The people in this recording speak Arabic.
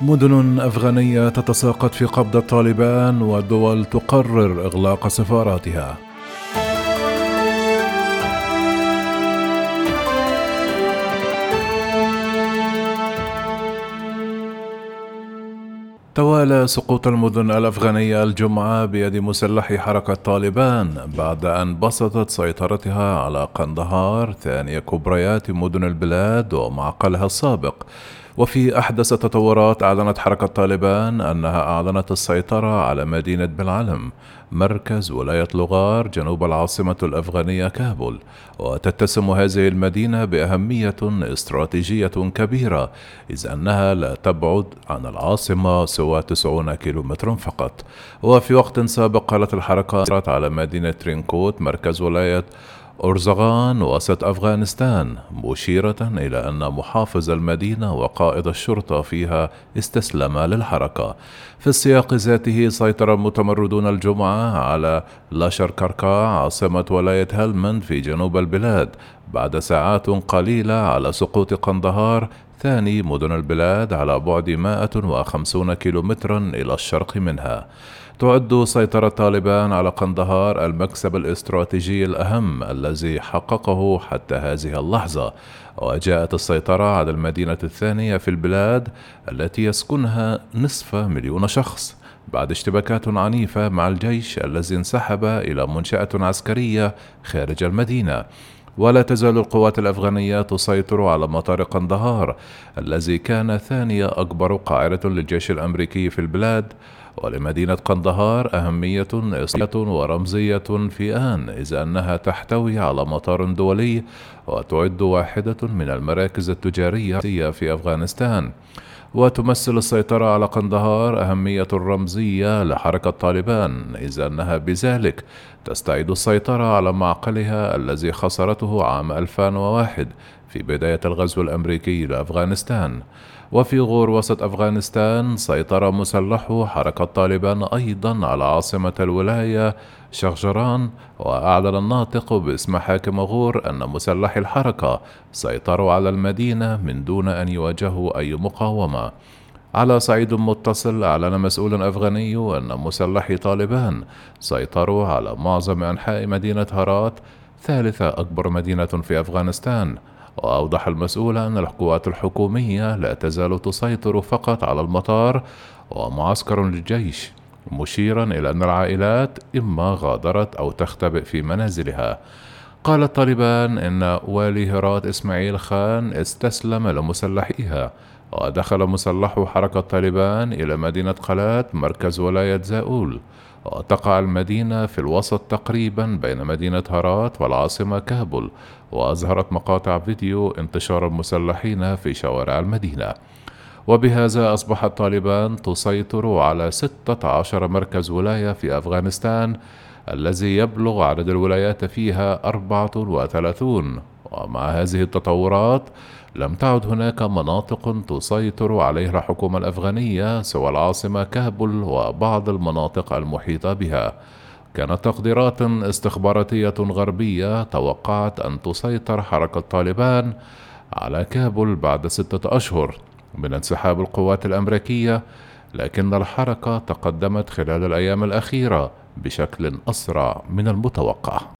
مدن أفغانية تتساقط في قبضه طالبان ودول تقرر إغلاق سفاراتها. توالى سقوط المدن الأفغانية الجمعة بيد مسلحي حركة طالبان بعد أن بسطت سيطرتها على قندهار ثاني كبريات مدن البلاد ومعقلها السابق. وفي أحدث التطورات أعلنت حركة طالبان أنها أعلنت السيطرة على مدينة بالعلم مركز ولاية لغار جنوب العاصمة الأفغانية كابول. وتتسم هذه المدينة بأهمية استراتيجية كبيرة إذ أنها لا تبعد عن العاصمة سوى 90 كيلومتر فقط. وفي وقت سابق قالت الحركة على مدينة ترينكوت مركز ولاية أرزغان وسط أفغانستان مشيرة إلى أن محافظ المدينة وقائد الشرطة فيها استسلما للحركة. في السياق ذاته سيطر المتمردون الجمعة على لاشركركا عاصمة ولاية هلمند في جنوب البلاد بعد ساعات قليلة على سقوط قندهار ثاني مدن البلاد على بعد 150 كيلومترا إلى الشرق منها. تعد سيطرة طالبان على قندهار المكسب الاستراتيجي الأهم الذي حققه حتى هذه اللحظة. وجاءت السيطرة على المدينة الثانية في البلاد التي يسكنها نصف مليون شخص. بعد اشتباكات عنيفة مع الجيش الذي انسحب إلى منشأة عسكرية خارج المدينة. ولا تزال القوات الأفغانية تسيطر على مطار قندهار الذي كان ثاني أكبر قاعدة للجيش الأمريكي في البلاد ولمدينة قندهار أهمية إصلية ورمزية في آن إذ أنها تحتوي على مطار دولي وتعد واحدة من المراكز التجارية في أفغانستان. وتمثل السيطرة على قندهار أهمية رمزية لحركة طالبان. إذ أنها بذلك تستعيد السيطرة على معقلها الذي خسرته عام 2001 في بداية الغزو الأمريكي لأفغانستان. وفي غور وسط أفغانستان سيطر مسلحو حركة طالبان أيضا على عاصمة الولاية شغجران وأعلن الناطق باسم حاكم غور أن مسلحي الحركة سيطروا على المدينة من دون أن يواجهوا أي مقاومة. على صعيد متصل أعلن مسؤول أفغاني أن مسلحي طالبان سيطروا على معظم أنحاء مدينة هرات ثالث أكبر مدينة في أفغانستان. وأوضح المسؤول أن القوات الحكومية لا تزال تسيطر فقط على المطار ومعسكر للجيش مشيرا إلى أن العائلات إما غادرت أو تختبئ في منازلها. قال الطالبان إن والي هرات إسماعيل خان استسلم لمسلحيها. ودخل مسلحو حركة طالبان إلى مدينة قلات مركز ولاية زاؤول. وتقع المدينة في الوسط تقريبا بين مدينة هرات والعاصمة كابول. وأظهرت مقاطع فيديو انتشار المسلحين في شوارع المدينة. وبهذا أصبحت طالبان تسيطر على 16 مركز ولاية في أفغانستان. الذي يبلغ عدد الولايات فيها 34 ومع هذه التطورات؟ لم تعد هناك مناطق تسيطر عليها الحكومة الأفغانية سوى العاصمة كابول وبعض المناطق المحيطة بها. كانت تقديرات استخباراتية غربية توقعت أن تسيطر حركة طالبان على كابول بعد ستة أشهر من انسحاب القوات الأمريكية لكن الحركة تقدمت خلال الأيام الأخيرة. بشكل أسرع من المتوقع.